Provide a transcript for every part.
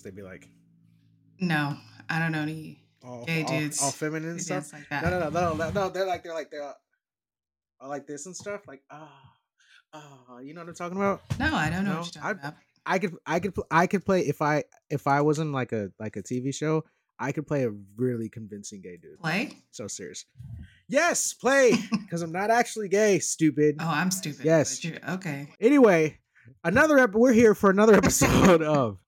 they'd be like No, I don't know any all, gay all, dudes. all feminine stuff. like that. No, no, no, no, no, no. They're like they're like they're all like this and stuff. Like ah, ah. You know what I'm talking about? No, I don't know No, what you're talking I- about. I could I could I could play if I if I wasn't like a like a TV show, I could play a really convincing gay dude. Play? So serious. Yes, play because I'm not actually gay. Stupid. Oh, I'm stupid. Yes. you're- okay. Anyway, another ep- we're here for another episode of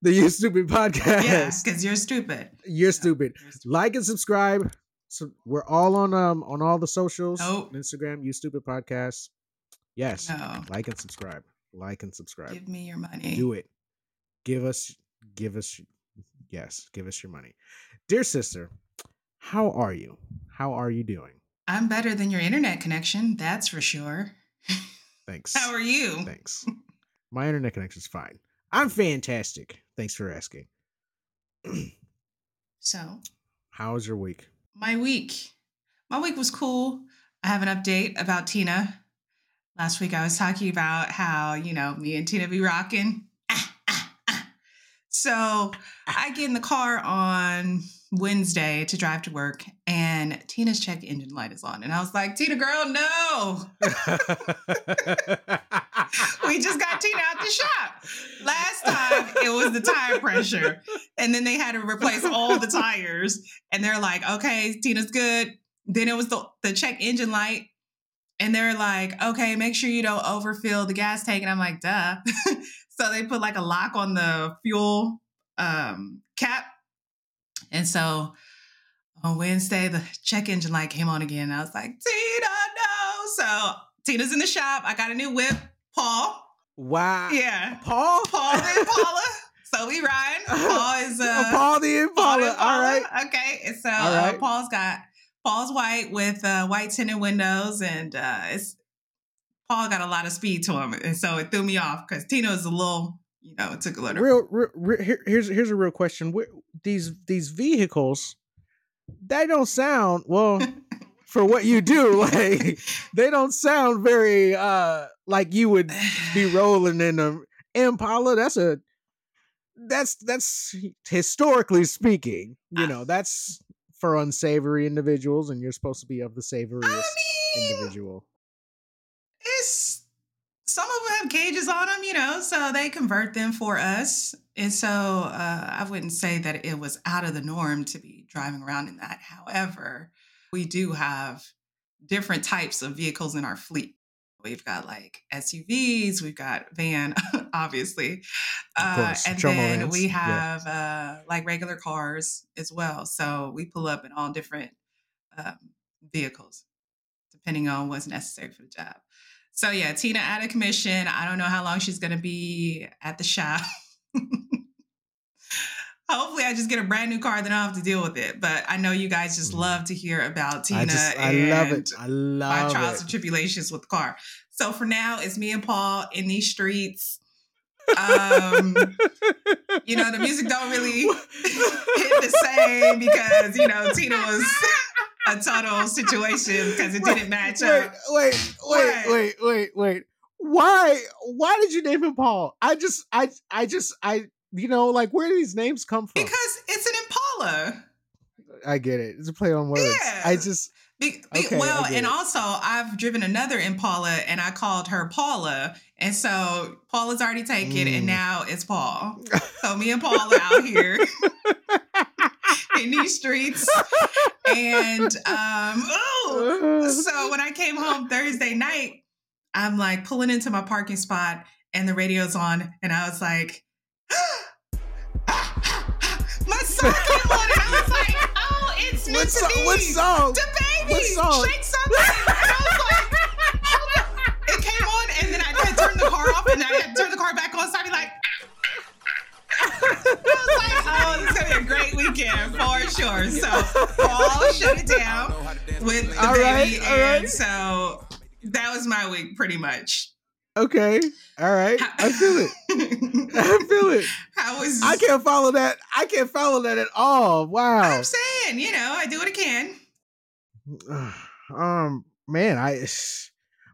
the You Stupid podcast. Yeah, because you're stupid. You're stupid. You're stupid. Like and subscribe. So we're all on um on all the socials. Nope. Instagram, You Stupid Podcast. Yes. No. Like and subscribe. Like and subscribe. Give me your money. Do it. Give us, give us, yes, give us your money. Dear sister, how are you? How are you doing? I'm better than your internet connection, that's for sure. Thanks. How are you? Thanks. My internet connection's fine. I'm fantastic. Thanks for asking. So, How was your week? my week. My week was cool. I have an update about Tina. Last week I was talking about how, you know, me and Tina be rocking. Ah, ah, ah. So I get in the car on Wednesday to drive to work, and Tina's check engine light is on. And I was like, Tina, girl, no. we just got Tina out the shop. Last time it was the tire pressure. And then they had to replace all the tires. And they're like, okay, Tina's good. Then it was the, the check engine light. And they're like, okay, make sure you don't overfill the gas tank. And I'm like, duh. so they put like a lock on the fuel um, cap. And so on Wednesday, the check engine light came on again. I was like, Tina, no. So Tina's in the shop. I got a new whip, Paul. wow. Yeah. Paul? Paul the Impala. so we riding. Paul is uh Paul the Paul Impala. the All Impala. Okay. And so uh. Paul's got Paul's white with uh, white tinted windows, and uh, it's Paul got a lot of speed to him, and so it threw me off because Tina was a little, you know, it took a little. Real, real, real here, here's here's a real question. Where, these these vehicles, they don't sound well for what you do. Like they don't sound very uh like you would be rolling in a Impala. That's a that's that's historically speaking. You know that's for unsavory individuals, and you're supposed to be of the savoriest I mean, individual. it's some of them have cages on them, you know, so they convert them for us. And so uh, I wouldn't say that it was out of the norm to be driving around in that. However, we do have different types of vehicles in our fleet. We've got like SUVs, we've got van, obviously, uh, and then we yeah. have uh, like regular cars as well. So we pull up in all different um, vehicles, depending on what's necessary for the job. So yeah, Tina out of commission. I don't know how long she's gonna be at the shop. Hopefully, I just get a brand new car, then I don't have to deal with it. But I know you guys just Mhm. love to hear about Tina I just I love it. I my love trials it. and tribulations with the car. So for now, it's me and Paul in these streets. Um, you know, the music don't really hit the same because you know Tina was a total situation because it didn't match wait, up. Wait, wait, wait, wait, wait. Why? Why did you name him Paul? I just, I, I just, I, you know, like where do these names come from? Because it's an Impala. I get it. It's a play on words. Yeah. I just, Be, be- Okay, well, and it. also I've driven another Impala and I called her Paula. And so Paula's already taken Mm. and now it's Paul. So me and Paul are out here in these streets. And um oh, so when I came home Thursday night, I'm like pulling into my parking spot and the radio's on and I was like my son came on and I was like, oh, it's meant what, to so, be. what song? The baby, What song? shake something. And I was like, hold on. It came on, and then I had to turn the car off, and I had to turn the car back on. So I'd be like, I was like, oh, this is gonna be a great weekend for sure. So Paul shut it down with the All baby, right, all right. and so that was my week pretty much. Okay, all right. I feel it. I feel it. How was I can't follow that. I can't follow that at all. Wow. I'm saying, you know, I do what I can. um man i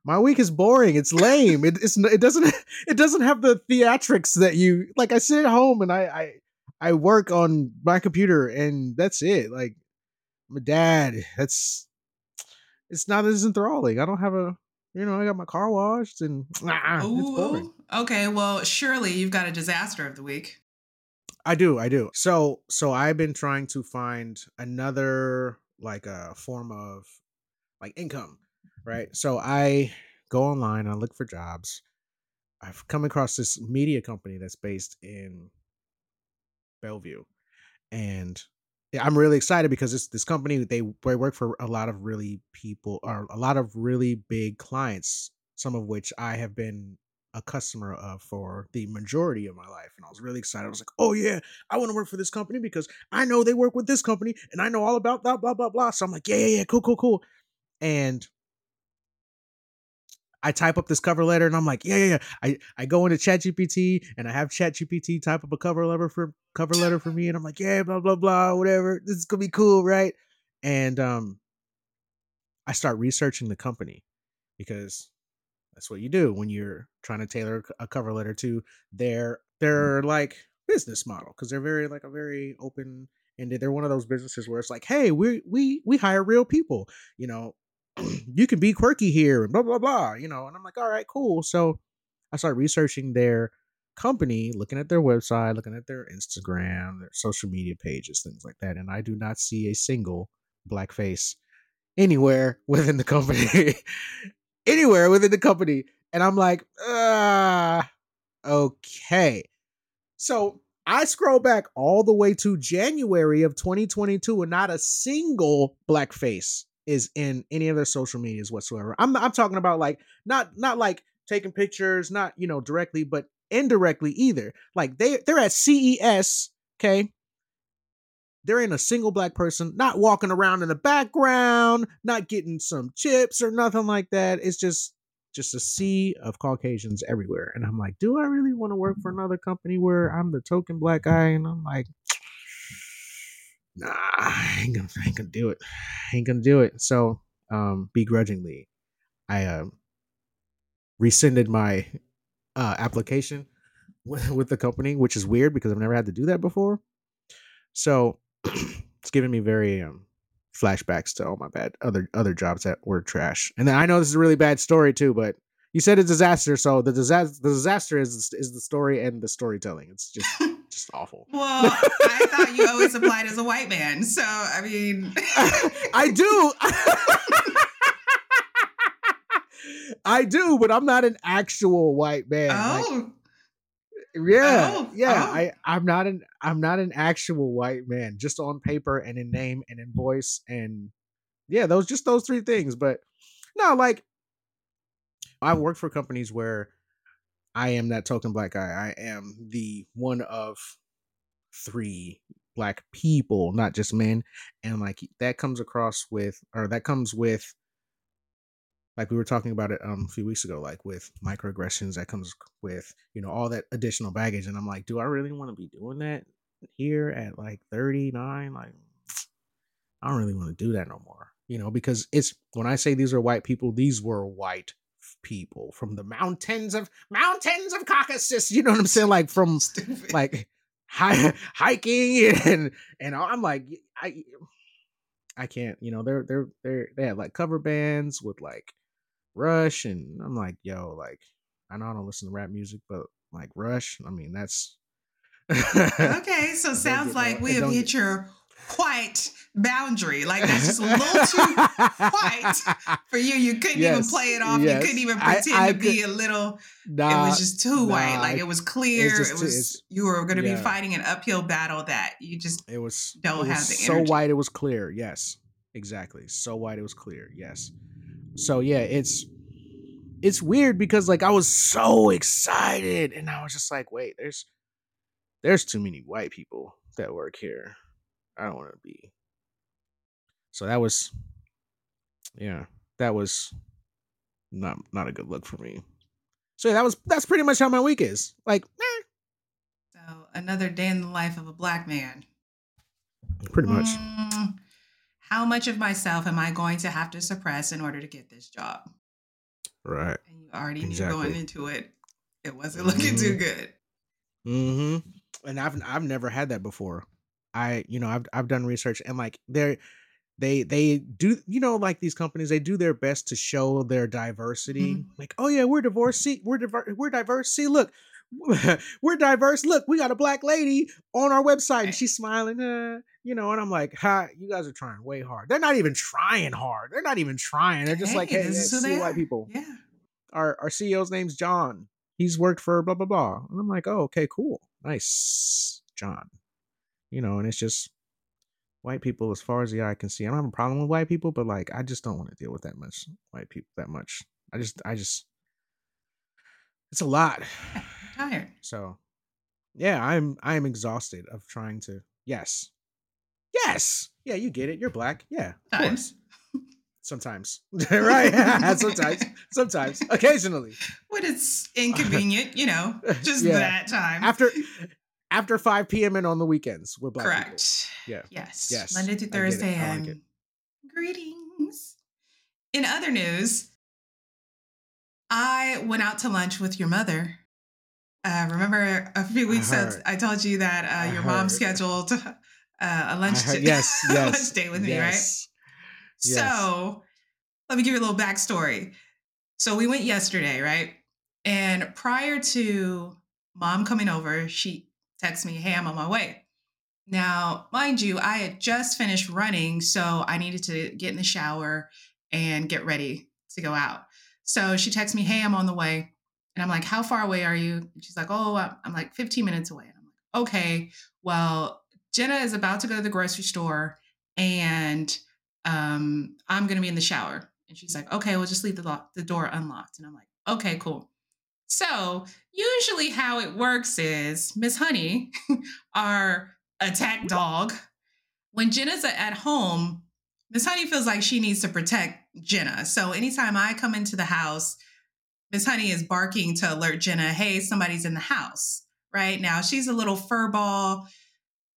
my week is boring it's lame it, it's it doesn't it doesn't have the theatrics that you like i sit at home and i i I work on my computer and that's it. Like my dad, that's it's not as enthralling. I don't have a you know, I got my car washed and ah, it's boring. Ooh, okay. Well, surely you've got a disaster of the week. I do, I do. So so I've been trying to find another like a form of like income, right? So I go online, I look for jobs. I've come across this media company that's based in Bellevue. And I'm really excited because this this company they, they work for a lot of really people or a lot of really big clients, some of which I have been a customer of for the majority of my life. And I was really excited. I was like, oh yeah, I want to work for this company because I know they work with this company and I know all about that, blah, blah, blah. So I'm like, yeah, yeah, yeah, cool, cool, cool. And I type up this cover letter and I'm like, yeah, yeah, yeah. I, I go into ChatGPT and I have ChatGPT type up a cover letter for cover letter for me, and I'm like, yeah, blah blah blah, whatever. This is gonna be cool, right? And um, I start researching the company because that's what you do when you're trying to tailor a cover letter to their their like business model because they're very like a very open and they're one of those businesses where it's like, hey, we we we hire real people, you know, you can be quirky here and blah blah blah, you know. And I'm like, all right, cool. So I start researching their company, looking at their website, looking at their Instagram, their social media pages, things like that, and I do not see a single black face anywhere within the company. anywhere within the company. And I'm like, ah, okay. So I scroll back all the way to January of 2022, and not a single black face is in any of their social medias whatsoever. I'm I'm talking about like not not like taking pictures, not you know directly, but indirectly either. Like they they're at CES, okay? There ain't a single black person not walking around in the background, not getting some chips or nothing like that. It's just just a sea of Caucasians everywhere. And I'm like, do I really want to work for another company where I'm the token black guy? And I'm like, nah, I ain't gonna, I ain't gonna do it. I ain't gonna do it. So, um, begrudgingly, I um rescinded my uh, application with, with the company, which is weird because I've never had to do that before. So it's giving me very um, flashbacks to all my bad other other jobs that were trash. And then I know this is a really bad story too, but you said a disaster, so the disaster the disaster is is the story and the storytelling. It's just just awful. Well, I thought you always applied as a white man, so I mean, I do. I do, but I'm not an actual white man. oh, Like, yeah, Oh, yeah. oh. I I'm not an I'm not an actual white man, just on paper and in name and in voice and yeah, those just those three things. But no, like I've worked for companies where I am that token black guy. I am the one of three black people, not just men, and like that comes across with or that comes with like we were talking about it um, a few weeks ago, like with microaggressions that comes with you know all that additional baggage, and I'm like, do I really want to be doing that here at like 39? Like, I don't really want to do that no more, you know, because it's when I say these are white people, these were white people from the mountains of mountains of Caucasus. You know what I'm saying? Like from stupid. like hi- hiking and and I'm like I I can't, you know, they're they're they're they have like cover bands with like Rush and I'm like, yo, like I know I don't listen to rap music, but like Rush, I mean that's okay, so sounds like we have hit your white boundary. Like that's just a little too white for you. You couldn't even play it off. yes. You couldn't even pretend I to be a little. Nah, it was just too white. Like it was clear. It was it's- you were going to yeah. be fighting an uphill battle that you just It was don't it was have the so white it was clear. Yes, exactly. So white it was clear. Yes. So yeah, it's it's weird because like I was so excited and I was just like, wait, there's there's too many white people that work here. I don't want to be. So that was yeah, that was not not a good look for me. So that was that's pretty much how my week is. Like, eh, so another day in the life of a black man. pretty much. Mm, how much of myself am I going to have to suppress in order to get this job? Right. And you already knew going into it, it wasn't looking too Mhm. good. Mm-hmm. and I've I've never had that before. I you know I've I've done research and like they're they they do you know like these companies they do their best to show their diversity. Mhm. Like oh yeah we're diverse. See we're diver- we're diverse. See look. we're diverse. Look, we got a black lady on our website and she's smiling, uh, you know, and I'm like, ha, you guys are trying way hard. They're not even trying hard. They're not even trying. They're just like, hey, this yeah, see white people Yeah. our our CEO's name's John. He's worked for blah blah blah. And I'm like, oh, okay, cool. Nice, John. You know, and it's just white people as far as the eye can see. I don't have a problem with white people, but like I just don't want to deal with that much white people that much. I just I just it's a lot. I'm tired. So yeah, I'm I'm exhausted of trying to yes. Yes. Yeah, you get it. You're black. Yeah. Of course. Sometimes. right. Sometimes. Sometimes. Occasionally. When it's inconvenient, you know, just Yeah. that time. after after 5 p.m. and on the weekends we're black Correct. people. yeah Yes. Yes. Monday through I get it. Thursday. I like and greetings. In other news, I went out to lunch with your mother. Uh, remember a few weeks ago, heard. I told you that uh, your mom scheduled uh, a lunch, heard- yes yes lunch date with me, right? yes. Yes. So let me give you a little backstory. So we went yesterday, right? And prior to mom coming over, she texted me, Hey, I'm on my way. Now, mind you, I had just finished running, so I needed to get in the shower and get ready to go out. So she texts me, Hey, I'm on the way. And I'm like, How far away are you? And she's like, Oh, I'm like 15 minutes away. And I'm like, Okay, well, Jenna is about to go to the grocery store and um, I'm gonna be in the shower. And she's like, okay, we'll just leave the lock, the door unlocked. And I'm like, okay, cool. So usually how it works is Miss Honey, our attack dog, when Jenna's at home, Miss Honey feels like she needs to protect Jenna. So anytime I come into the house, Miss Honey is barking to alert Jenna, hey, somebody's in the house. Right now, she's a little fur ball,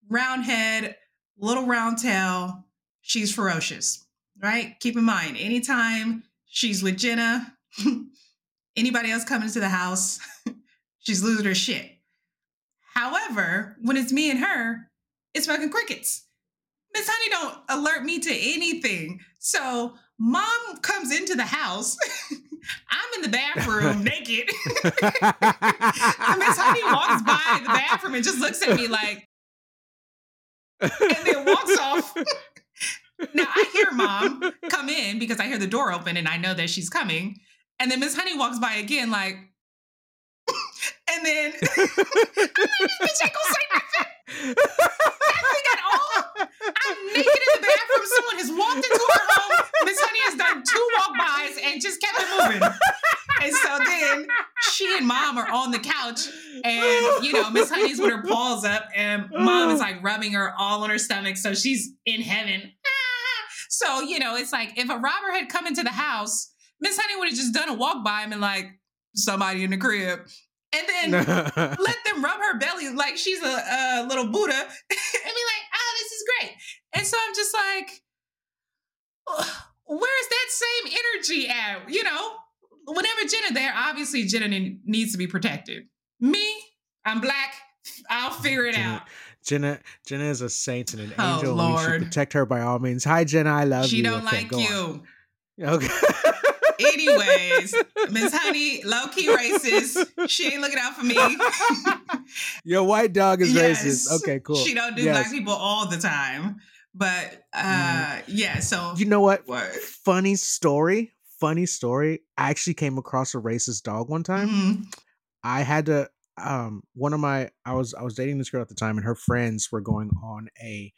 round head, little round tail. She's ferocious, right? Keep in mind, anytime she's with Jenna, anybody else coming to the house, she's losing her shit. However, when it's me and her, it's fucking crickets. Miss Honey don't alert me to anything. So mom comes into the house. I'm in the bathroom naked. And Miss Honey walks by the bathroom and just looks at me like, and then walks off. now I hear mom come in because I hear the door open and I know that she's coming. And then Miss Honey walks by again, like, and then bitch ain't gonna say nothing. Nothing at all. I'm naked in the bathroom. Someone has walked into our home. Miss Honey has done two walk bys and just kept it moving. And so then she and mom are on the couch and you know, Miss Honey's with her paws up, and mom is like rubbing her all on her stomach, so she's in heaven. Ah! So you know, it's like if a robber had come into the house, Miss Honey would have just done a walk by him and like somebody in the crib, and then let them rub her belly like she's a, a little Buddha, and be like, "Oh, this is great." And so I'm just like, where's that same energy at? You know, whenever Jenna there, obviously Jenna needs to be protected. Me, I'm black. I'll figure it Jenna, out. Jenna Jenna is a saint and an Oh, angel. and You should protect her by all means. Hi Jenna, I love She you. She don't Okay, like go on. you. Okay. Anyways, Miss Honey, low key racist. She ain't looking out for me. Your white dog is Yes. racist. Okay, cool. She don't do Yes. black people all the time. But uh yeah, so You know what? Funny story. Funny story. I actually came across a racist dog one time. Mhm. I had to um one of my I was I was dating this girl at the time and her friends were going on a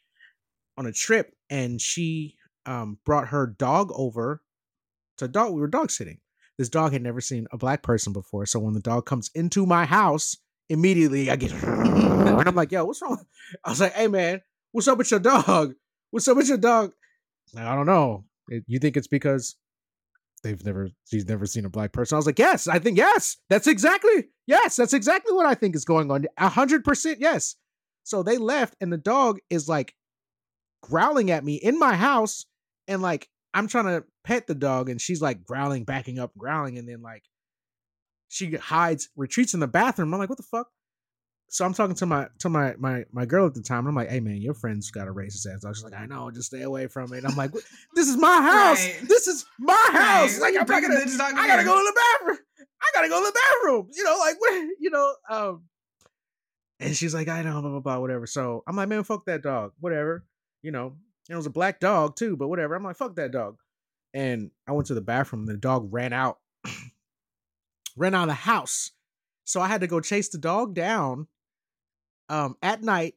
on a trip and she um brought her dog over to dog we were dog sitting. This dog had never seen a black person before. So when the dog comes into my house, immediately I get and I'm like, yo, what's wrong? I was like, hey man, what's up with your dog? What's up with your dog? I don't know. It- You think it's because they've never she's never seen a black person. I was like, yes, I think yes. That's exactly yes, that's exactly what I think is going on. A hundred percent yes. So they left, and the dog is like growling at me in my house, and like I'm trying to pet the dog, and she's like growling, backing up, growling, and then like she hides, retreats in the bathroom. I'm like, what the fuck? so I'm talking to my to my my my girl at the time. And I'm like, hey man, your friend's got a racist ass. I was like, I know, just stay away from it. And I'm like, this is my house. Right. This is my house. Right. Like I'm not gonna, I gotta go to the bathroom. I gotta go to the bathroom. You know, like what you know, um and she's like, I know, blah, blah, blah, whatever. So I'm like, man, fuck that dog. Whatever. You know, and it was a black dog too, but whatever. I'm like, fuck that dog. And I went to the bathroom and the dog ran out. ran out of the house. So I had to go chase the dog down um at night.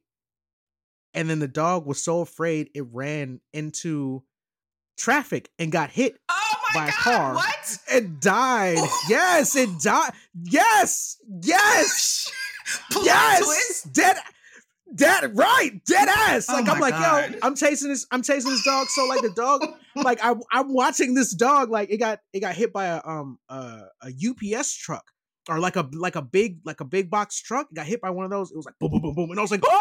And then the dog was so afraid it ran into traffic and got hit Oh my by a car. What? it died. yes, it died. Yes, yes, yes. twist. Dead, dead, right, dead ass. Oh Like my I'm like, God. yo, I'm chasing this. I'm chasing this dog. So like the dog, like I, I'm watching this dog. Like it got, it got hit by a um uh, a UPS truck or like a like a big like a big box truck. It got hit by one of those. It was like boom, boom, boom, boom, and I was like, oh.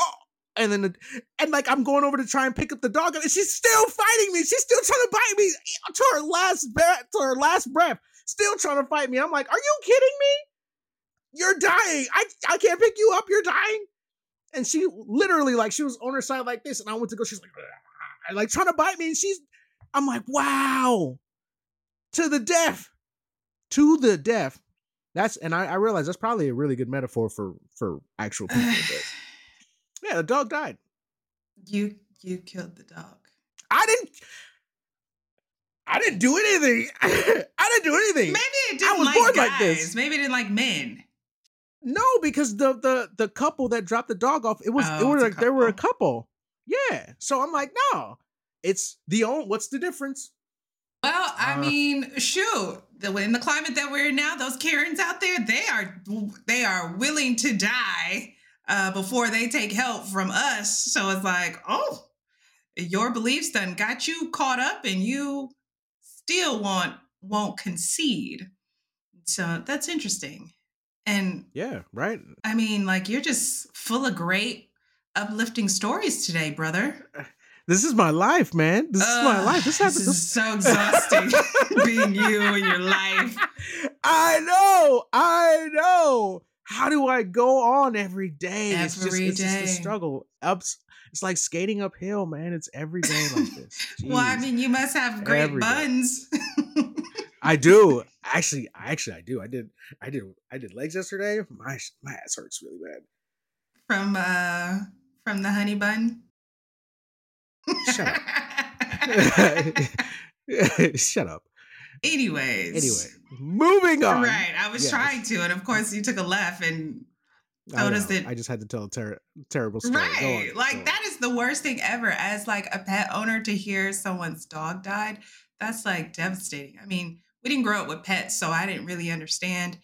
Oh, and then, the, and like I'm going over to try and pick up the dog, and she's still fighting me. She's still trying to bite me to her last breath. To her last breath, still trying to fight me. I'm like, are you kidding me? You're dying. I I can't pick you up. You're dying. And she literally like she was on her side like this, and I went to go. She's like, like trying to bite me, and she's. I'm like, wow, to the death, to the death. That's and I, I realize that's probably a really good metaphor for for actual people. Yeah, the dog died. you you killed the dog. I didn't. I didn't do anything. I didn't do anything. Maybe it didn't was like born guys. like this. Maybe it didn't like men. No, because the the the couple that dropped the dog off, it was it Oh, were it's like there were a couple. couple. Yeah. So I'm like, no, it's the own. What's the difference? Well, I Uh, mean, shoot, the, in the climate that we're in now, those Karens out there, they are they are willing to die uh, before they take help from us. So it's like, oh, your beliefs done got you caught up, and you still want won't concede. So that's interesting. And Yeah. Right. I mean, like you're just full of great uplifting stories today, brother. This is my life, man. This is my life. This This is so exhausting being you and your life. I know. I know. How do I go on every day? it's just Every it's just a struggle. Ups. It's like skating uphill, man. It's every day like this. Well, I mean, you must have great Every buns. I do. Actually, actually, I do. I did. I did. I did legs yesterday. My my ass hurts really bad. from uh from the honey bun. Shut Shut up. Anyways. Anyway, moving on. Right. I was Yes. trying to, and of course you took a left and I Told us I just had to tell a ter- terrible story. Right. on, like that is the worst thing ever. As like a pet owner to hear someone's dog died, that's like devastating. I mean, we didn't grow up with pets, so I didn't really understand,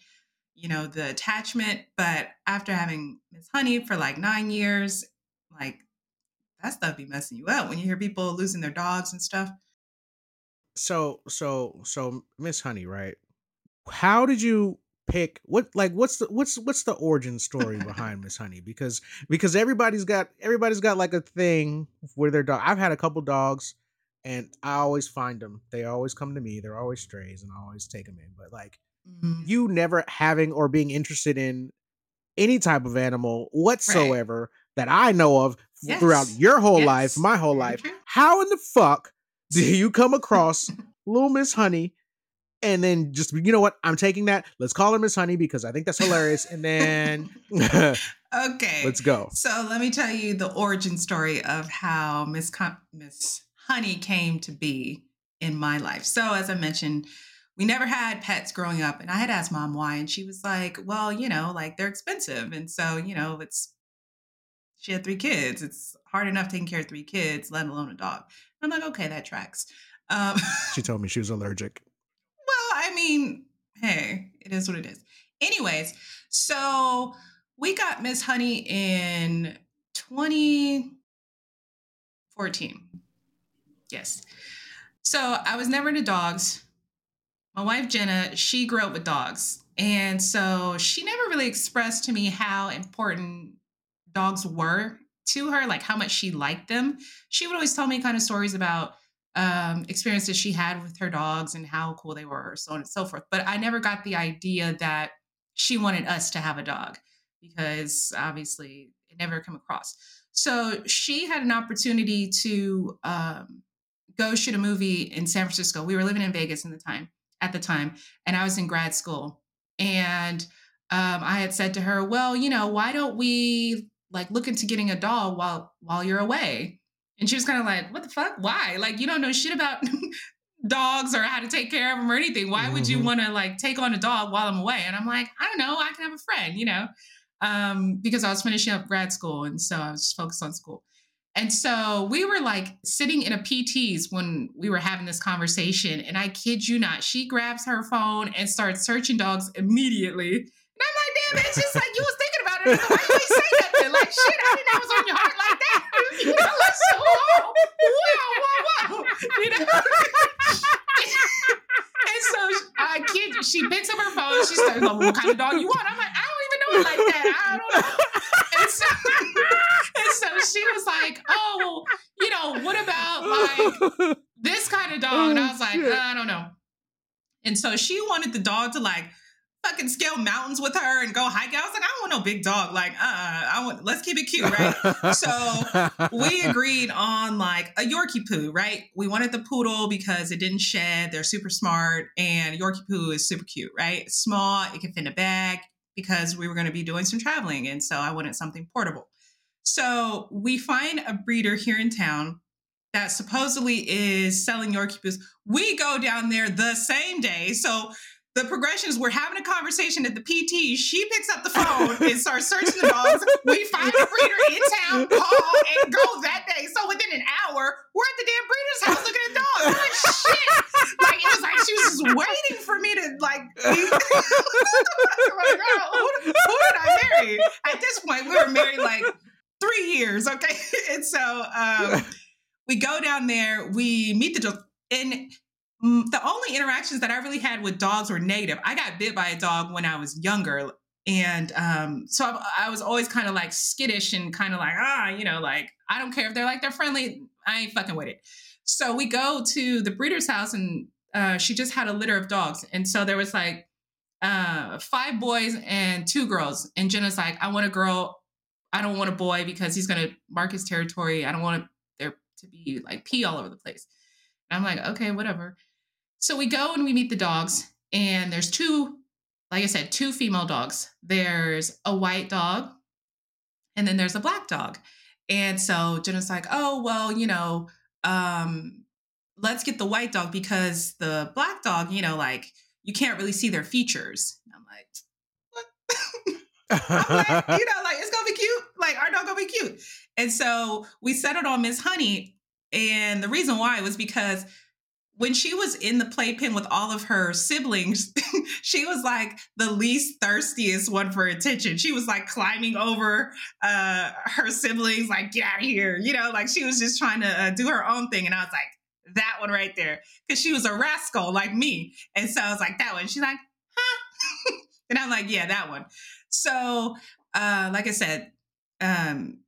you know, the attachment. But after having Miss Honey for like nine years, like that stuff be messing you up when you hear people losing their dogs and stuff. So so so Miss Honey, right? How did you pick what like what's the what's what's the origin story behind Miss Honey? Because because everybody's got everybody's got like a thing where their dog. I've had a couple dogs, and I always find them. They always come to me. They're always strays, and I always take them in. But like Mhm. you never having or being interested in any type of animal whatsoever that I know of f- throughout your whole Yes. life, my whole life. How in the fuck do you come across little Miss Honey and then just you know what? I'm taking that. Let's call her Miss Honey because I think that's hilarious. And then Okay. let's go. So let me tell you the origin story of how Miss Con- Miss Honey came to be in my life. So as I mentioned, we never had pets growing up, and I had asked mom why, and she was like, "Well, you know, like they're expensive, and so you know, it's." She had three kids. It's hard enough taking care of three kids, let alone a dog. I'm like, okay, that tracks. Um, She told me she was allergic. well, I mean, hey, it is what it is. Anyways, so we got Miss Honey in 2014. Yes. So I was never into dogs. My wife Jenna, she grew up with dogs. And so she never really expressed to me how important dogs were to her, like how much she liked them. She would always tell me kind of stories about um, experiences she had with her dogs and how cool they were, so on and so forth. But I never got the idea that she wanted us to have a dog because obviously it never came across. So she had an opportunity to um, go shoot a movie in San Francisco. We were living in Vegas in the time at the time, and I was in grad school. And um, I had said to her, "Well, you know, why don't we like look into getting a dog while while you're away?" And she was kind of like, "What the fuck? Why? Like, you don't know shit about dogs or how to take care of them or anything. Why would you Mhm. want to like take on a dog while I'm away?" And I'm like, "I don't know. I can have a friend, you know." Um, because I was finishing up grad school, and so I was just focused on school. And so we were like sitting in a PT's when we were having this conversation. And I kid you not, she grabs her phone and starts searching dogs immediately. And I'm like, damn, it's just like you was thinking about it. Why you ain't say nothing? Like, shit, I didn't know it was on your heart like that. You know, like, so, oh, wow, wow, wow. You know? and so I kid she picks up her phone. She starts going, what kind of dog you want? I'm like, I don't even know it like that. I don't know. And so, so she was like, oh, well, you know, what about like this kind of dog? And I was like, Oh, shit. I don't know. And so she wanted the dog to like fucking scale mountains with her and go hiking. I was like, I don't want no big dog. Like, uh, I want let's keep it cute, right? So, we agreed on like a Yorkie poo, right? We wanted the poodle because it didn't shed. They're super smart, and Yorkie poo is super cute, right? It's small, it can fit in a bag because we were going to be doing some traveling, and so I wanted something portable. So we find a breeder here in town that supposedly is selling Yorkie poos. We go down there the same day, so. The progressions, we're having a conversation at the PT. She picks up the phone and starts searching the dogs. We find a breeder in town, call, and go that day. So within an hour, we're at the damn breeder's house looking at dogs. I'm like, shit. Like, it was like she was just waiting for me to, like, be. like, oh, who, who did I marry? At this point, we were married like three years, okay? And so um, we go down there, we meet the dog, and mm, the only interactions that I really had with dogs were negative. I got bit by a dog when I was younger. And um, so I, I was always kind of like skittish and kind of like, ah, you know, like, I don't care if they're like, they're friendly. I ain't fucking with it. So we go to the breeder's house and uh, she just had a litter of dogs. And so there was like uh, five boys and two girls. And Jenna's like, I want a girl. I don't want a boy because he's going to mark his territory. I don't want there to be like pee all over the place. And I'm like, okay, whatever. So we go and we meet the dogs, and there's two, like I said, two female dogs. There's a white dog, and then there's a black dog. And so Jenna's like, oh, well, you know, um, let's get the white dog because the black dog, you know, like you can't really see their features. And I'm like, I'm like, you know, like it's gonna be cute. Like our dog gonna be cute. And so we settled on Miss Honey. And the reason why was because when she was in the playpen with all of her siblings, she was like the least thirstiest one for attention. She was like climbing over uh, her siblings, like, get out of here. You know, like she was just trying to uh, do her own thing. And I was like, that one right there. Cause she was a rascal like me. And so I was like, that one. She's like, huh? and I'm like, yeah, that one. So, uh, like I said, um,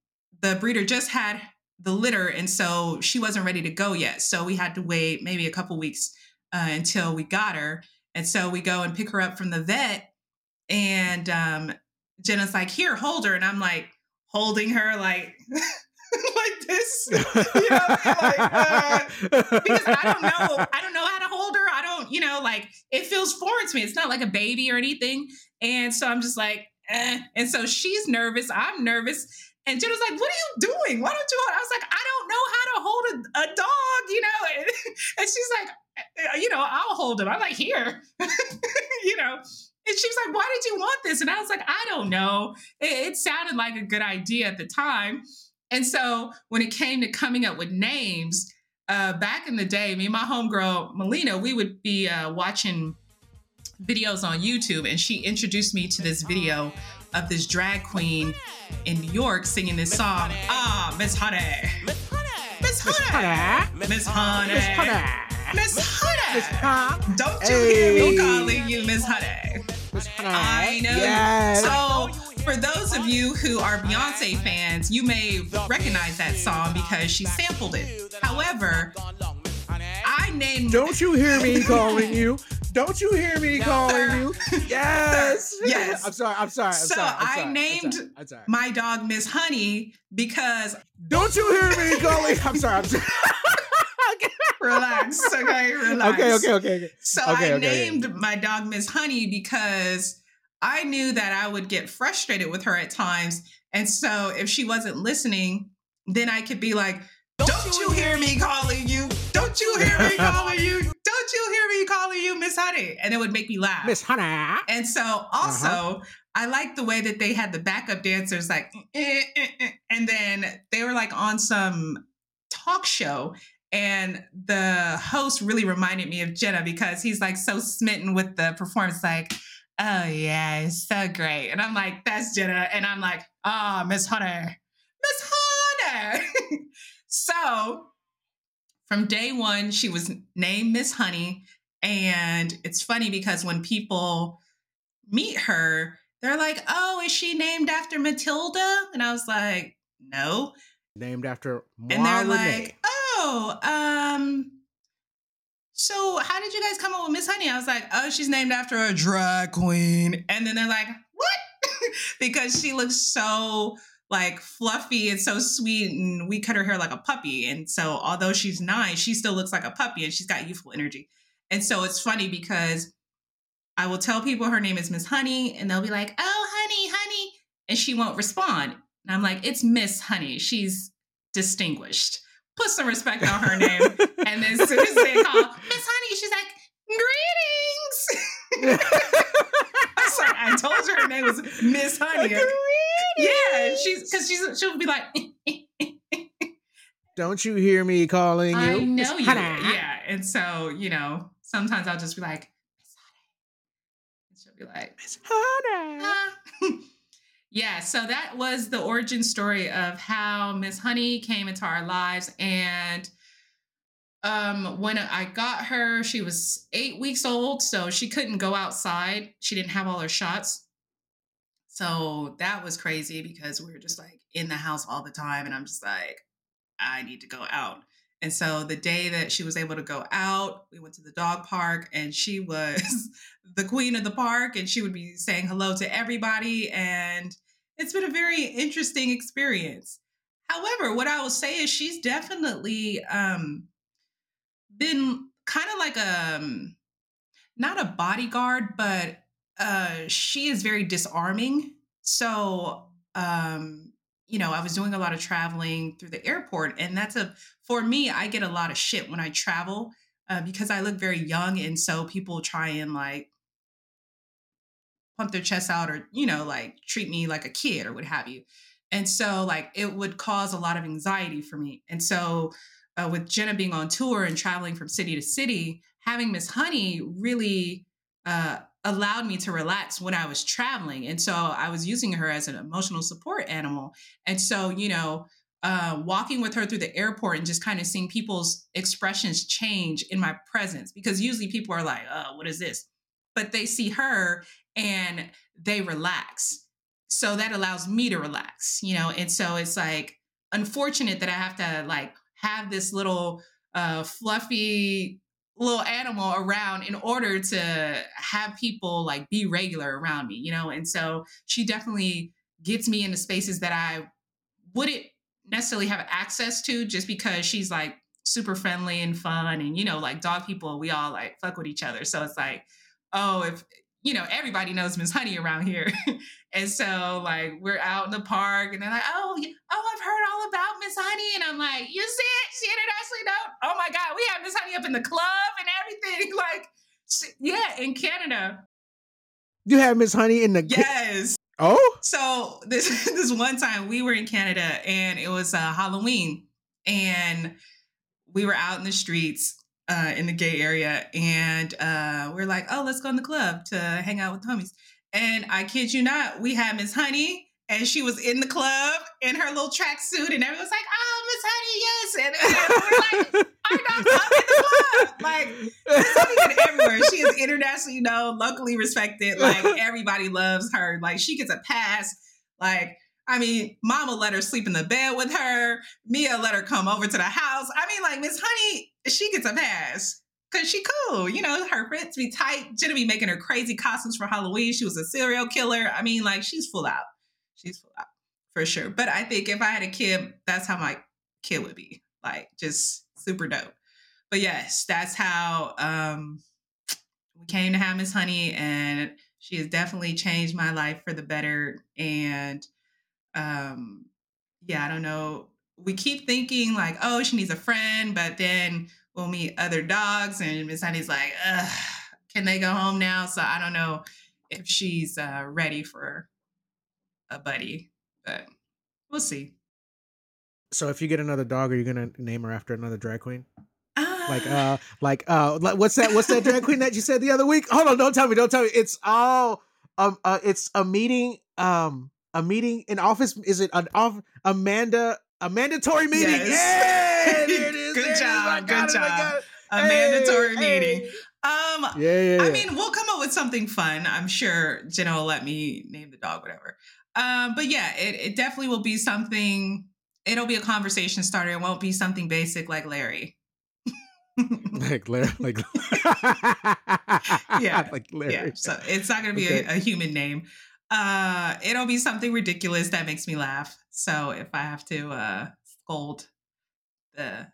the breeder just had the litter, and so she wasn't ready to go yet. So we had to wait maybe a couple weeks uh, until we got her. And so we go and pick her up from the vet, and um, Jenna's like, "Here, hold her," and I'm like holding her like like this, you know, like uh, because I don't know, I don't know how to hold her. I don't, you know, like it feels foreign to me. It's not like a baby or anything, and so I'm just like, eh. and so she's nervous. I'm nervous. And Jenna's like, "What are you doing? Why don't you?" hold-" I was like, "I don't know how to hold a, a dog," you know. And, and she's like, "Eh, "You know, I'll hold him." I'm like, "Here," you know. And she was like, "Why did you want this?" And I was like, "I don't know. It, it sounded like a good idea at the time." And so when it came to coming up with names, uh, back in the day, me and my homegirl Melina, we would be uh, watching videos on YouTube, and she introduced me to this video of this drag queen in New York singing this song. Ah, Miss Honey, Miss Honey, Miss Honey, Miss Honey. Miss Honey. Miss Honey. Don't you hear me calling you? Miss Honey. I know. Yes. So, for those of you who are Beyonce fans, you may recognize that song because she sampled it. However, I named Don't you hear me calling you? Don't you hear me calling sir. you? Yes. Yes. I'm sorry. I'm sorry. I'm So sorry. I'm I sorry, I'm named sorry, I'm sorry. My dog Miss Honey because Don't you hear me, Gully? I'm sorry. I'm sorry. relax, okay, relax. okay. Okay. Okay. Okay. So Okay, I okay, okay. named my dog Miss Honey because I knew that I would get frustrated with her at times. And so if she wasn't listening, then I could be like, Don't, you hear me calling you? Don't you hear me calling? Don't you Miss Honey? And it would make me laugh. Miss Honey. And so also, I like the way that they had the backup dancers like, eh, eh, eh, and then they were like on some talk show. And the host really reminded me of Jenna because he's like so smitten with the performance, like, oh yeah, it's so great. And I'm like, that's Jenna. And I'm like, ah, Miss Hunter, Miss Hunter. so from day one, she was named Miss Honey. And it's funny because when people meet her, they're like, oh, is she named after Matilda? And I was like, no. Named after And they're Moi Renee. like, oh, um, so how did you guys come up with Miss Honey? I was like, oh, she's named after a drag queen. And then they're like, what? because she looks so like fluffy and so sweet and we cut her hair like a puppy. And so although she's nine, she still looks like a puppy and she's got youthful energy. And so it's funny because I will tell people her name is Miss Honey and they'll be like, oh, honey, honey. And she won't respond. And I'm like, it's Miss Honey. She's distinguished. Put some respect on her name. and then as soon as they call Miss Honey, she's like, greetings. I was like, I told you her name was Miss Honey. Yeah, she's because she's she'll be like, Don't you hear me calling you? I Miss know you. Hannah? Yeah. And so, you know, sometimes I'll just be like, Miss Honey. And she'll be like, Miss Hannah. "Ah." yeah, so that was the origin story of how Miss Honey came into our lives. And um, when I got her, she was eight weeks old, so she couldn't go outside. She didn't have all her shots. So that was crazy because we were just like in the house all the time. And I'm just like, I need to go out. And so the day that she was able to go out, we went to the dog park and she was the queen of the park and she would be saying hello to everybody. And it's been a very interesting experience. However, what I will say is she's definitely um, been kind of like a, um, not a bodyguard, but uh, she is very disarming. So, um, you know, I was doing a lot of traveling through the airport, and that's a for me. I get a lot of shit when I travel uh, because I look very young, and so people try and like pump their chest out, or you know, like treat me like a kid or what have you. And so, like, it would cause a lot of anxiety for me. And so, uh, with Jenna being on tour and traveling from city to city, having Miss Honey really uh, allowed me to relax when I was traveling. And so I was using her as an emotional support animal. And so, you know, uh, walking with her through the airport and just kind of seeing people's expressions change in my presence, because usually people are like, oh, what is this? But they see her and they relax. So that allows me to relax, you know? And so it's like unfortunate that I have to like have this little uh, fluffy little animal around in order to have people like be regular around me, you know? And so she definitely gets me into spaces that I wouldn't necessarily have access to just because she's like super friendly and fun and you know like dog people we all like fuck with each other so it's like oh if you know everybody knows miss honey around here. And so like we're out in the park and they're like oh oh i've heard all about miss honey. And i'm like you see it? She internationally known? Oh my god we have miss honey up in the club and everything. Like she- yeah in canada. You have Miss Honey in the yes. Oh, so this this one time we were in Canada and it was uh, Halloween and we were out in the streets uh, in the gay area and uh, we are like, oh, let's go in the club to hang out with the homies. And I kid you not, we had Miss Honey and she was in the club in her little tracksuit and everyone's like, oh, Miss Honey, yes. And, and we're like, our dog's up in the club. Like, Miss Honey everywhere. She is internationally known, locally respected. Like everybody loves her. Like she gets a pass. Like I mean, Mama let her sleep in the bed with her. Mia let her come over to the house. I mean, like Miss Honey, she gets a pass Cause she cool, you know, her friends be tight. Jenna be making her crazy costumes for Halloween. She was a serial killer. I mean, like she's full out. She's full out for sure. But I think if I had a kid, that's how my kid would be. Like just super dope. But yes, that's how um we came to have Miss Honey, and she has definitely changed my life for the better. And um yeah, I don't know. We keep thinking like, oh, she needs a friend, but then we'll meet other dogs, and Miss Honey's like, can they go home now? So I don't know if she's uh, ready for a buddy, but we'll see. So if you get another dog, are you gonna name her after another drag queen? Uh, Like uh like uh like, what's that what's that drag queen that you said the other week? Hold on, don't tell me, don't tell me. It's all um uh it's a meeting um a meeting in office is it an off Amanda a mandatory meeting? Yes. Yeah, there it is. Good there job, I got good it, job. a Hey, mandatory hey. meeting. Um, Yeah, yeah, yeah. I mean, we'll come up with something fun. I'm sure Jenna will let me name the dog, whatever. Um, but yeah, it, it definitely will be something. It'll be a conversation starter. It won't be something basic like Larry. like Larry, like Yeah, like Larry. yeah, so it's not going to be Okay. a, a human name. Uh, it'll be something ridiculous that makes me laugh. So if I have to uh, scold the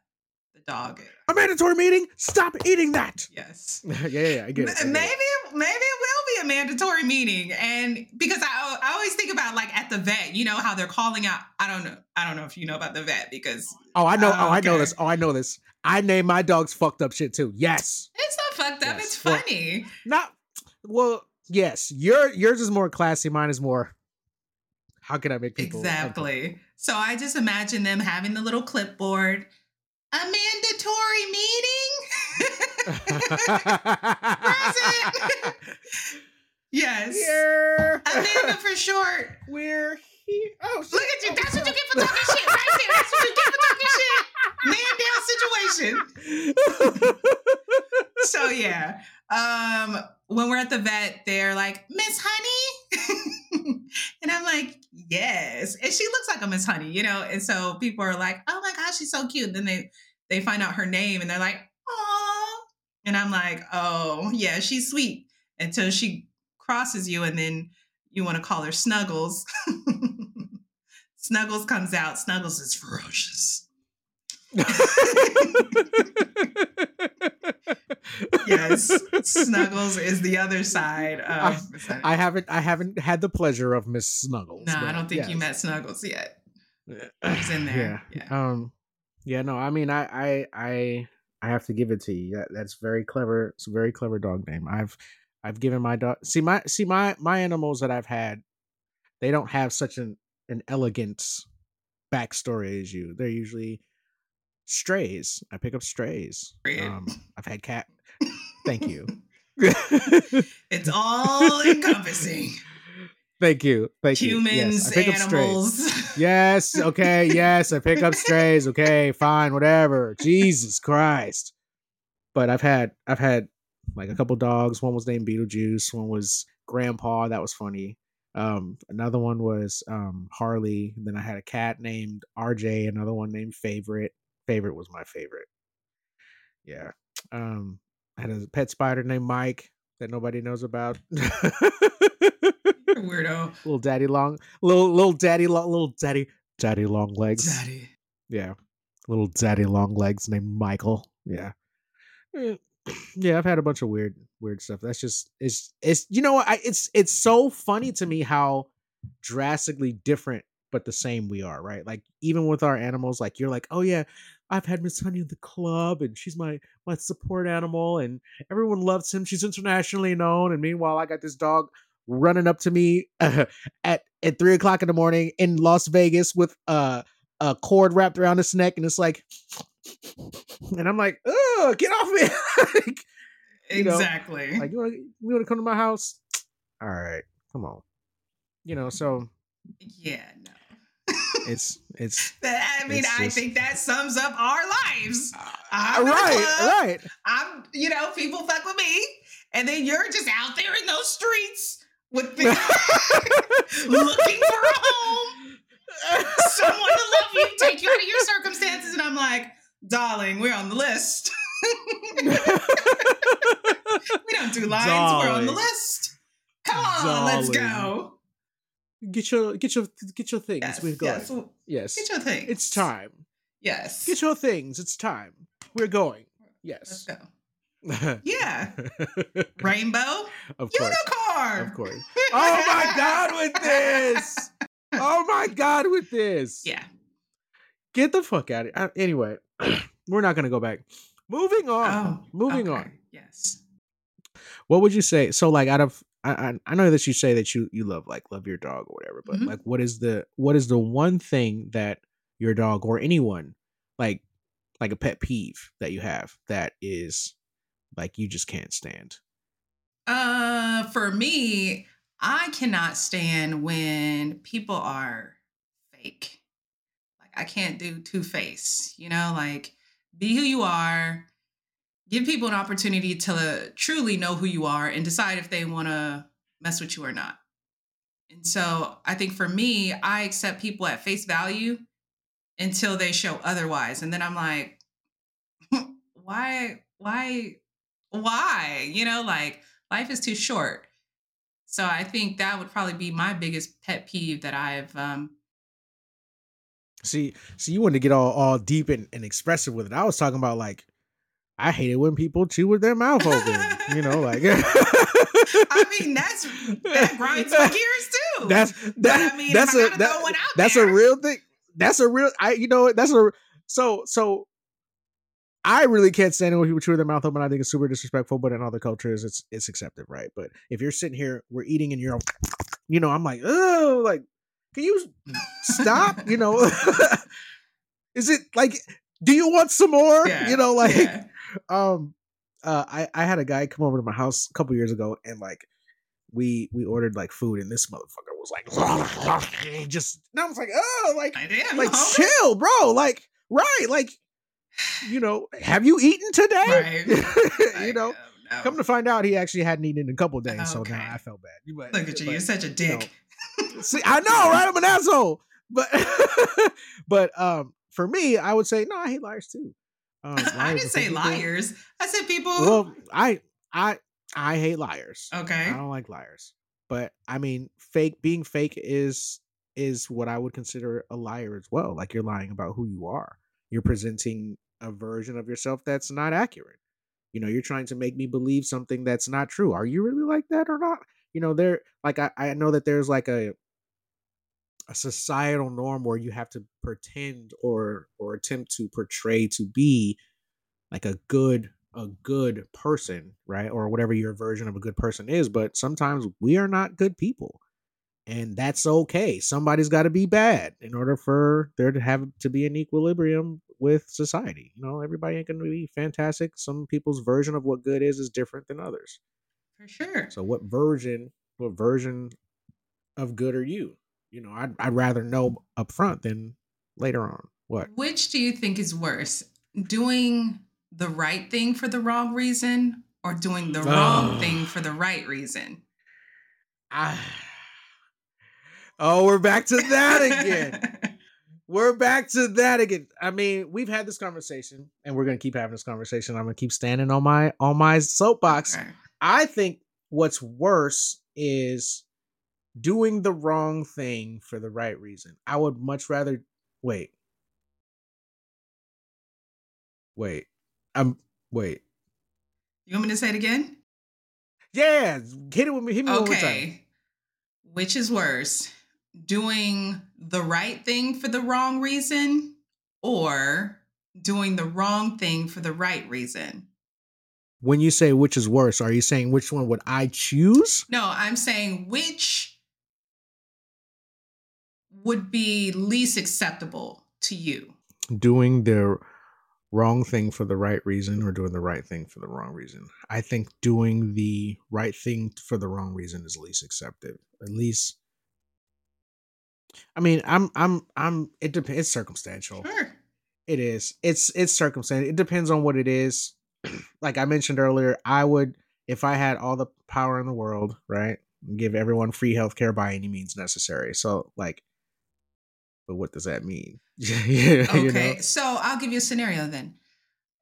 the dog, a mandatory meeting. Stop eating that. yes. yeah, yeah, yeah, I get it. I get Maybe it. maybe it will be a mandatory meeting, and because I I always think about like at the vet, you know how they're calling out. I don't know. I don't know if you know about the vet because Oh, I know. Oh, Oh, I know this. Oh, I know this. I name my dogs fucked up shit too. Yes. it's not fucked up. Yes. It's Well, funny. Not well. Yes. Your yours is more classy. Mine is more. How can I make people Exactly. So I just imagine them having the little clipboard. A mandatory meeting. yes. Here. Amanda for short. We're here. Oh, Look at you. That's what you get for talking shit right there. That's what you get for talking shit. Man down situation. So yeah. Um when we're at the vet, they're like, Miss Honey. and I'm like, yes. And she looks like a Miss Honey, you know? And so people are like, oh my gosh, she's so cute. And then they they find out her name and they're like, oh. And I'm like, oh yeah, she's sweet. Until she crosses you and then you want to call her Snuggles. Snuggles comes out. Snuggles is ferocious. Yes. Snuggles is the other side of Honey. I haven't. I haven't had the pleasure of Miss Snuggles. No, I don't think you met Snuggles yet. He's in there. Yeah. Um. Yeah. No. I mean, I. I. I. I have to give it to you. That, that's very clever. It's a very clever dog name. I've. I've given my dog. See my. See my. My animals that I've had. They don't have such an an elegant backstory as you. They're usually strays. I pick up strays. Um. I've had cat. Thank you. It's all encompassing. Thank you. Thank Humans, you. Yes, I pick up strays. animals. Yes. Okay. Yes. I pick up strays. Okay. Fine. Whatever. Jesus Christ. But I've had I've had like a couple dogs. One was named Beetlejuice. One was Grandpa. That was funny. Um, another one was um Harley. Then I had a cat named RJ. Another one named Favorite. Favorite was my favorite. Yeah. Um, I had a pet spider named Mike that nobody knows about. Weirdo. little daddy long, little little daddy long, little daddy daddy long legs. Daddy. Yeah, little daddy long legs named Michael. Yeah, Eh, yeah. I've had a bunch of weird weird stuff. That's just it's it's you know what I it's it's so funny to me how drastically different but the same we are. Right, like even with our animals, like you're like, oh yeah. I've had Miss Honey in the club, and she's my my support animal, and everyone loves him. She's internationally known, and meanwhile, I got this dog running up to me uh, at at three o'clock in the morning in Las Vegas with uh, a cord wrapped around his neck, and it's like, and I'm like, oh, get off me! like, You know, Exactly. like, you want you want to come to my house? All right, come on. You know, so yeah, no. It's it's I mean, It's I just- think that sums up our lives. uh, I'm in right, club. right. I'm, you know, people fuck with me, and then you're just out there in those streets with the, looking for a home, someone to love you, take you out of your circumstances, and I'm like, darling, we're on the list. we don't do lines. We're on the list. Come on, let's go. Get your get your get your things. Yes, We're going. yes. Yes. Get your things. It's time. Yes. Get your things. It's time. We're going. Yes. Let's go. Yeah. Rainbow. course. Unicorn. Of course. Oh my god with this. Oh my god with this. Yeah. Get the fuck out of here. Uh, Anyway, we're not gonna go back. Moving on. Oh. Moving okay. on. Yes. What would you say? So like out of I, I I know that you say that you you love like love your dog or whatever, but Mhm. like what is the what is the one thing that your dog or anyone like like a pet peeve that you have that is like you just can't stand? Uh, for me, I cannot stand when people are fake. Like I can't do two face. You know, like be who you are. Give people an opportunity to truly know who you are and decide if they want to mess with you or not. And so I think for me, I accept people at face value until they show otherwise. And then I'm like, why, why, why? You know, like life is too short. So I think that would probably be my biggest pet peeve that I've um See, see, you wanted to get all all deep and, and expressive with it. I was talking about like I hate it when people chew with their mouth open. you know, like I mean that's that grinds my gears too. That's that. I mean, that's a that- that's there- a real thing. That's a real. I you know that's a so so. I really can't stand it when people chew with their mouth open. I think it's super disrespectful, but in other cultures, it's it's accepted, right? But if you're sitting here, we're eating, and you're, you know, I'm like, oh, like, can you stop? you know, is it like, do you want some more? Yeah, You know, like, yeah. Um uh i i had a guy come over to my house a couple years ago and like we we ordered like food and this motherfucker was like just and i was like oh like am like chill bro like right like you know have you eaten today Right. you know I know. come to find out he actually hadn't eaten in a couple days so now i felt bad but, Look at you, but, you're such a know, dick. See, I know, right? I'm an asshole. But but um for me, I would say no, I hate liars too. Um, I didn't say people- liars. I said people. Well, I I I hate liars. okay. I don't like liars. But I mean, fake being fake is is what I would consider a liar as well. Like you're lying about who you are. You're presenting a version of yourself that's not accurate. You know, you're trying to make me believe something that's not true. Are you really like that or not? You know, there like I, I know that there's like a a societal norm where you have to pretend or or attempt to portray to be like a good a good person, right? Or whatever your version of a good person is, but sometimes we are not good people. And that's okay. Somebody's got to be bad in order for there to have to be an equilibrium with society. You know, everybody ain't going to be fantastic. Some people's version of what good is is different than others. For sure. So what version, what version of good are you? You know, I'd, I'd rather know up front than later on. What? Which do you think is worse? Doing the right thing for the wrong reason or doing the wrong thing for the right reason? Ah. Oh, we're back to that again. we're back to that again. I mean, we've had this conversation and we're gonna keep having this conversation. I'm gonna keep standing on my on my soapbox. Okay. I think what's worse is doing the wrong thing for the right reason. I would much rather wait. Wait. I'm wait. You want me to say it again? Yeah, hit it with me. Hit me one more time. Okay. Which is worse? Doing the right thing for the wrong reason or doing the wrong thing for the right reason? When you say which is worse, are you saying which one would I choose? No, I'm saying which would be least acceptable to you. Doing the wrong thing for the right reason or doing the right thing for the wrong reason. I think doing the right thing for the wrong reason is least accepted. At least I mean, I'm I'm I'm it depends it's circumstantial. Sure. It is. It's it's circumstantial. It depends on what it is. like I mentioned earlier, I would if I had all the power in the world, right? Give everyone free healthcare by any means necessary. So like but what does that mean? yeah, Okay. you know? So I'll give you a scenario then.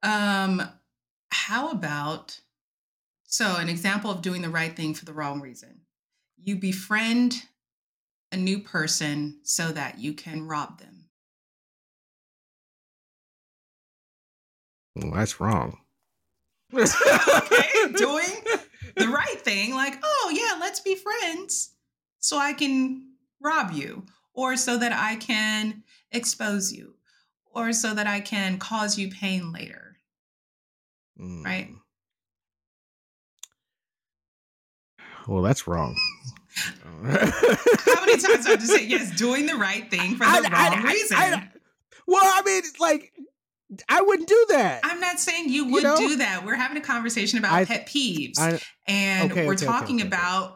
Um How about so an example of doing the right thing for the wrong reason? You befriend a new person so that you can rob them. Well, that's wrong. okay, doing the right thing, like, oh yeah, let's be friends so I can rob you, or so that I can expose you, or so that I can cause you pain later. Mm. Right? Well, that's wrong. How many times do I have to say yes, doing the right thing for the I- wrong I- reason? I- well, I mean, like, I wouldn't do that. I'm not saying you would know? do that. We're having a conversation about pet peeves. And Okay, we're okay, talking okay. about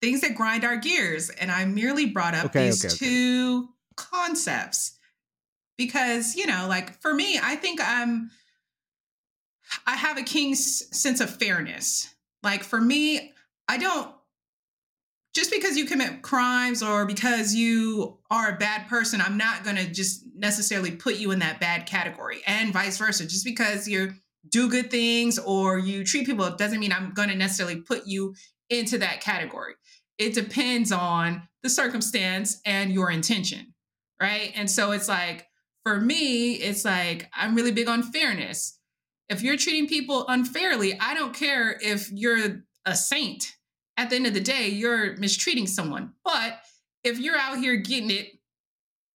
things that grind our gears. And I merely brought up Okay, these okay, okay. two concepts because, you know, like for me, I think I'm, I have a king's sense of fairness. Like for me, I don't, just because you commit crimes or because you are a bad person, I'm not going to just necessarily put you in that bad category and vice versa. Just because you do good things or you treat people, it doesn't mean I'm going to necessarily put you into that category. It depends on the circumstance and your intention, right? And so it's like, for me, it's like, I'm really big on fairness. If you're treating people unfairly, I don't care if you're a saint. At the end of the day, you're mistreating someone. But if you're out here getting it,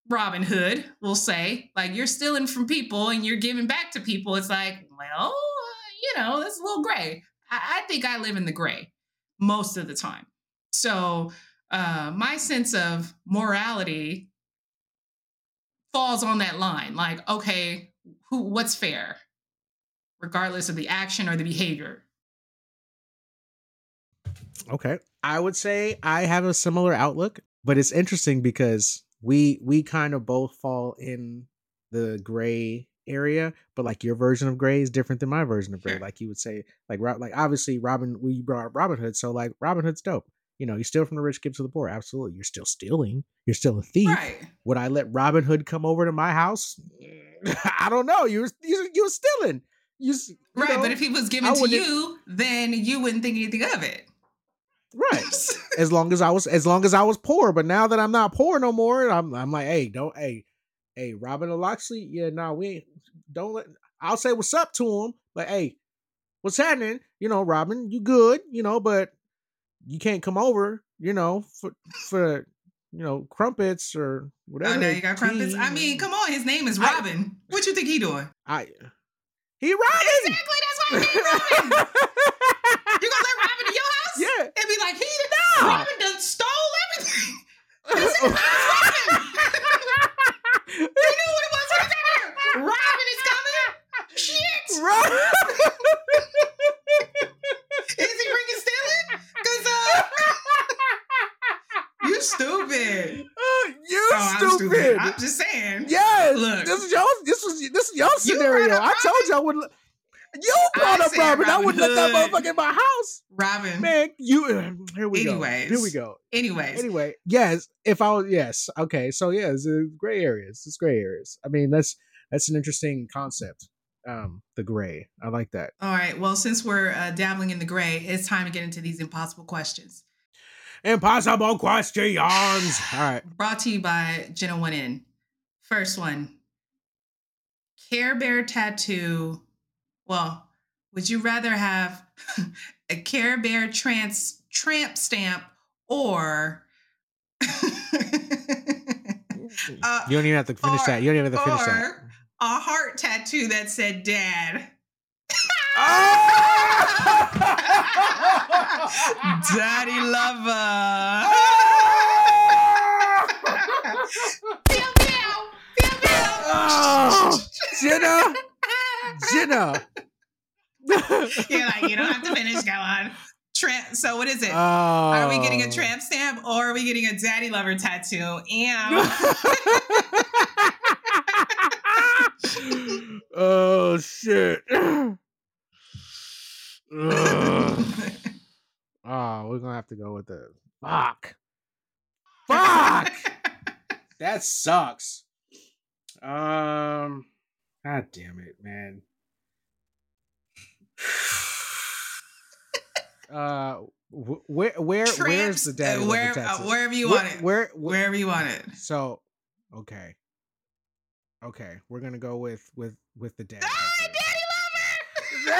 Robin Hood, we'll say, like you're stealing from people and you're giving back to people, it's like, well, you know, that's a little gray. I, I think I live in the gray most of the time. So uh, my sense of morality falls on that line. Like, okay, who what's fair, regardless of the action or the behavior. Okay. I would say I have a similar outlook, but it's interesting because we we kind of both fall in the gray area, but like your version of gray is different than my version of gray. Sure. Like you would say, like like obviously Robin, we brought up Robin Hood, so like Robin Hood's dope. You know, you steal from the rich, give to the poor. Absolutely, you're still stealing. You're still a thief. Right. Would I let Robin Hood come over to my house? I don't know. You're you, you were stealing. You, you Right. know? But if he was given to you, then you wouldn't think anything of it. right. as long as I was as long as I was poor. But now that I'm not poor no more, I'm I'm like, hey, don't hey, hey, Robin Loxley, yeah, no, we ain't don't let I'll say what's up to him, but hey, what's happening? You know, Robin, you good, you know, but you can't come over, you know, for for you know, crumpets or whatever. oh, now you got crumpets. I mean, come on, his name is I- Robin. what you think he doing? I he Robin. Exactly. That's why he Robin. You gonna let Robin in your house? yeah. And be like, he No. Robin done stole everything. His name is Robin. he knew what it was. What is that here? Robin is coming. Shit. Robin. Is he bringing stealing? Cause uh, you stupid. you Oh, I'm stupid. stupid. I'm just saying. Yes. Look. this is your this was this is your You scenario. I told you I would. You brought I up said Robin. I wouldn't let that motherfucker in my house, Robin. man. You here we Anyways. go. Here we go. Anyways, Anyway, yes. If I was yes, okay. So yeah, it's uh, gray areas. It's gray areas. I mean, that's that's an interesting concept. Um, the gray. I like that. all right. Well, since we're uh, dabbling in the gray, it's time to get into these impossible questions. Impossible questions. All right. Brought to you by Jenna One In. First one Care Bear tattoo. Well, would you rather have a Care Bear trans tramp stamp or uh, you don't even have to finish or- that. You don't even have to finish that. Or a heart tattoo that said dad? Daddy lover. Pew, pew, pew, pew. Oh, ah, Jenna, Jenna. You're like, you don't have to finish. Go on. Tramp. So what is it? Oh. Are we getting a oh. tramp stamp or are we getting a daddy lover tattoo? And oh shit. Ugh. Oh, we're gonna have to go with the fuck. Fuck. that sucks. Um. God damn it, man. uh, wh- where where where's the daddy? uh, where, uh, wherever you Where- want it. Where, where wherever you want it. So, okay, okay, we're gonna go with with with the dad. Ah, daddy lover.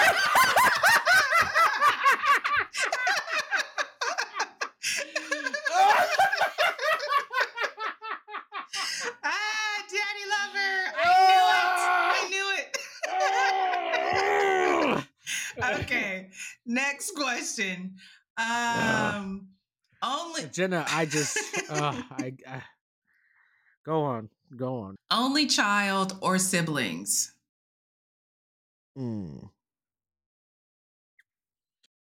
ah, daddy lover. I knew it. I knew it. okay. Next question. Um, only Jenna, I just, uh, I, I, go on, go on. only child or siblings. Mm.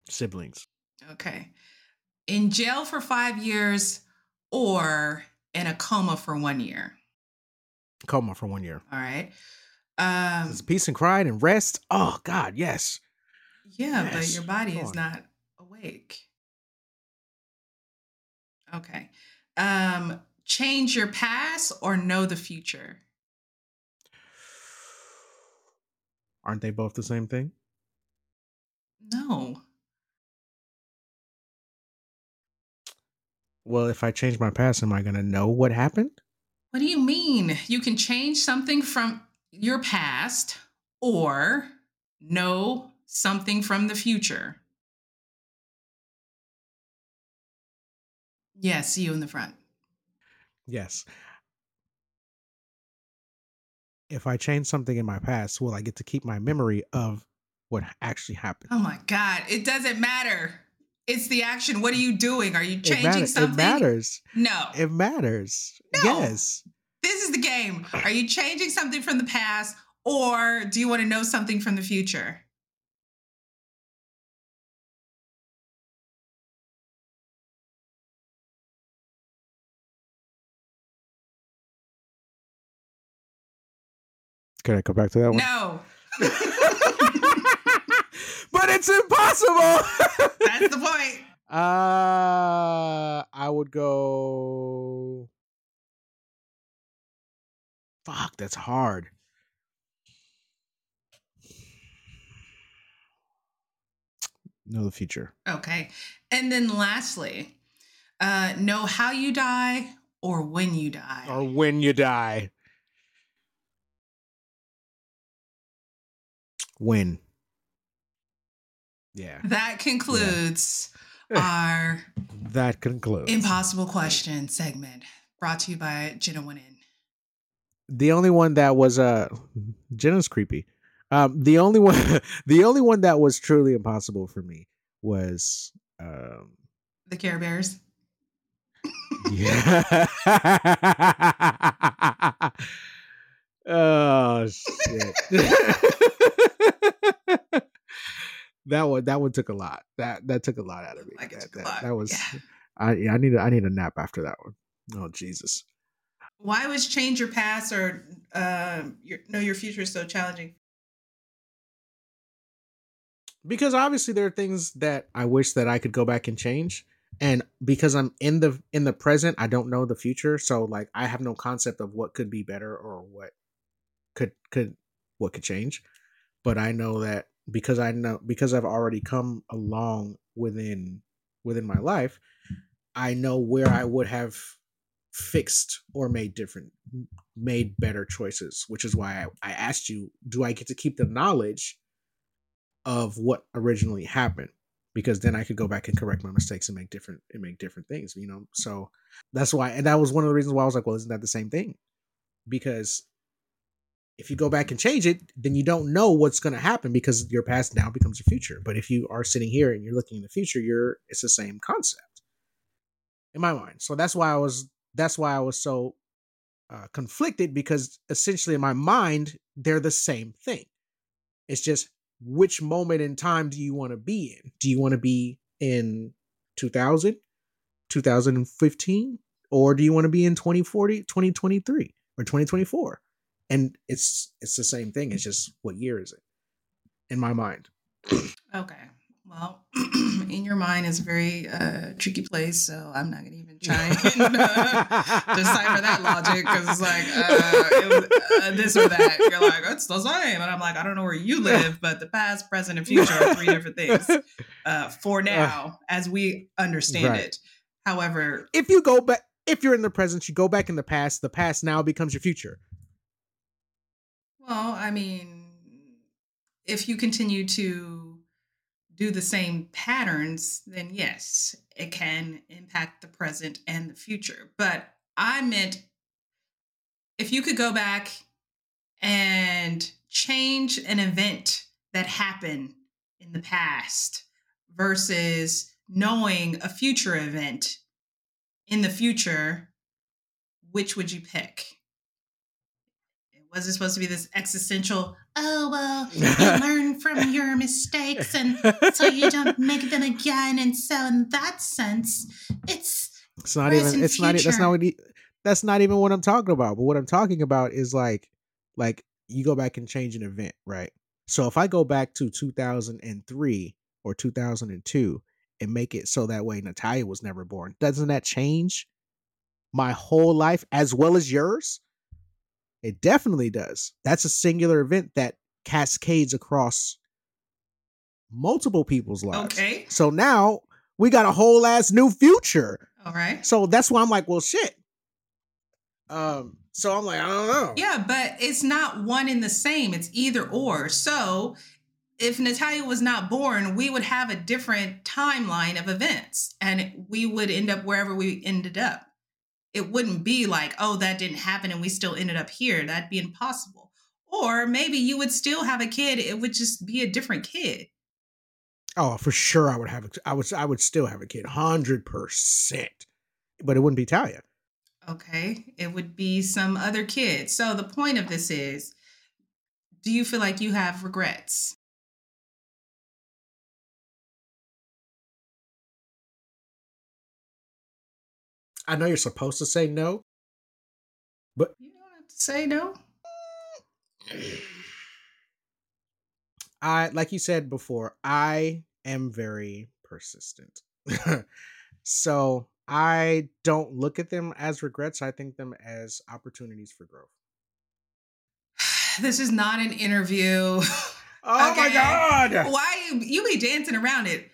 Siblings. Okay. In jail for five years or in a coma for one year. Coma for one year. All right. Um, It's peace and quiet and rest. Oh God, yes. yeah, but your body is not awake. Okay. Um, change your past or know the future. Aren't they both the same thing? No. Well, if I change my past, am I gonna know what happened? What do you mean? You can change something from your past or know something from the future. Yeah, see you in the front. Yes. If I change something in my past, will I get to keep my memory of what actually happened? Oh my God. It doesn't matter. It's the action. What are you doing? Are you It, changing matter- something? it matters. No. It matters. No. Yes. this is the game. Are you changing something from the past or do you want to know something from the future? Can I go back to that one? No. but it's impossible. That's the point. Uh, I would go. Fuck, that's hard. Know the future. Okay. And then lastly, uh, know how you die or when you die. Or when you die. When. Yeah, that concludes our that concludes. impossible question segment brought to you by Jenna Winen. the only one that was uh Jenna's creepy. Um the only one the only one that was truly impossible for me was um The Care Bears. yeah. oh shit. that one that one took a lot. That that took a lot out of me. Like that, that- that was Yeah. I yeah, I need a, I need a nap after that one. Oh Jesus. Why was change your past or um, your, know your future so challenging? because obviously there are things that I wish that I could go back and change and because I'm in the in the present I don't know the future so like I have no concept of what could be better or what could could what could change but I know that because I know because I've already come along within within my life I know where I would have fixed or made different made better choices which is why I, I asked you do I get to keep the knowledge of what originally happened because then I could go back and correct my mistakes and make different and make different things, you know. So that's why and that was one of the reasons why I was like, well, isn't that the same thing? Because if you go back and change it, then you don't know what's going to happen because your past now becomes your future. But if you are sitting here and you're looking in the future, you're it's the same concept in my mind. So that's why I was that's why I was so uh, conflicted because essentially in my mind they're the same thing. It's just which moment in time do you want to be in? Do you want to be in 2000, 2015, or do you want to be in 2040, 2023, or 2024? And it's it's the same thing. It's just what year is it? In my mind. Okay. Well, in your mind is a very uh, tricky place, so I'm not going to even trying to decipher that logic because it's like uh, it was, uh, this or that. You're like, it's the same. And I'm like, I don't know where you live, but the past, present, and future are three different things uh, for now, as we understand Right. it. However, if you go back, if you're in the present, you go back in the past. The past now becomes your future. Well, I mean, if you continue to do the same patterns, then yes, it can impact the present and the future. But I meant if you could go back and change an event that happened in the past versus knowing a future event in the future, which would you pick? Was it supposed to be this existential, oh, well, you learn from your mistakes and so you don't make them again. And so, in that sense, it's It's not even. It's not. e- That's not what. He, that's not even what I'm talking about. But what I'm talking about is like, like you go back and change an event, right? So if I go back to 2003 or 2002 and make it so that way Natalia was never born, doesn't that change my whole life as well as yours? It definitely does. That's a singular event that cascades across multiple people's lives. okay. So now we got a whole ass new future. All right. So that's why I'm like, well, shit. Um, so I'm like, I don't know. Yeah, but it's not one and the same. It's either or. So if Natalia was not born, we would have a different timeline of events and we would end up wherever we ended up. It wouldn't be like, oh, that didn't happen and we still ended up here. That'd be impossible. Or maybe you would still have a kid. It would just be a different kid. Oh, for sure, I would have. A, I would. I would still have a kid, hundred percent. But it wouldn't be Talia. Okay. It would be some other kid. So the point of this is do you feel like you have regrets? I know you're supposed to say no, but You don't have to say no. I, like you said before, I am very persistent. so I don't look at them as regrets. I think them as opportunities for growth. This is not an interview. Oh my god! Why you you be dancing around it?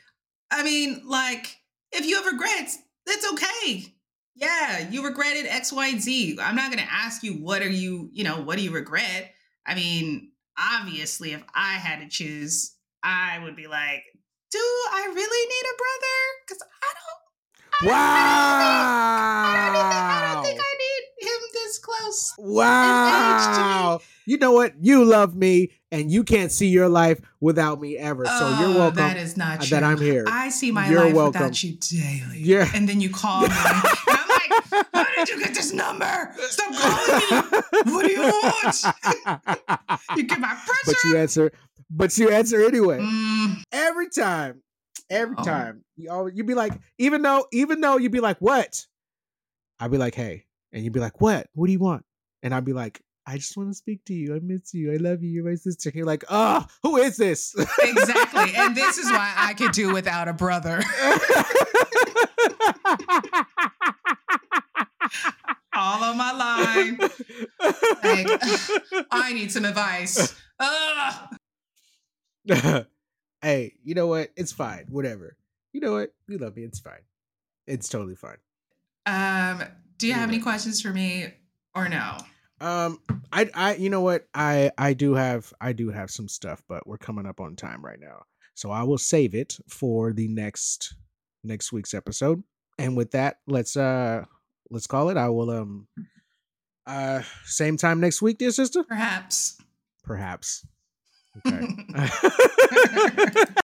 I mean, like, if you have regrets, that's okay. Yeah, you regretted X, Y, Z. I'm not gonna ask you what are you, you know, what do you regret? I mean, obviously, if I had to choose, I would be like, do I really need a brother? Because I don't. I don't, think, I don't think Wow! I need him this close. Wow! You know what? You love me, and you can't see your life without me ever. So you're Oh, welcome That is not uh, true. that I'm here. I see my You're life welcome. without you daily. Yeah. And then you call me. And I'm like, how did you get this number? Stop calling me. What do you want? You get my pressure. but you answer. But you answer anyway. Mm, Every time. Every Oh. time. You always you'd be like, even though, even though you'd be like, what? I'd be like, hey. And you'd be like, what? What do you want? And I'd be like, I just want to speak to you. I miss you. I love you. You're my sister. And you're like, oh, who is this? exactly. And this is why I could do without a brother. All on my line. Like, I need some advice. Hey, you know what? It's fine. Whatever. You know what? You love me. It's fine. It's totally fine. Um, do you have any questions for me or no? Um, I, I, you know what? I, I do have, I do have some stuff, but we're coming up on time right now, so I will save it for the next, next week's episode. And with that, let's, uh, let's call it. I will, um, uh, same time next week, dear sister. Perhaps. Perhaps. Okay.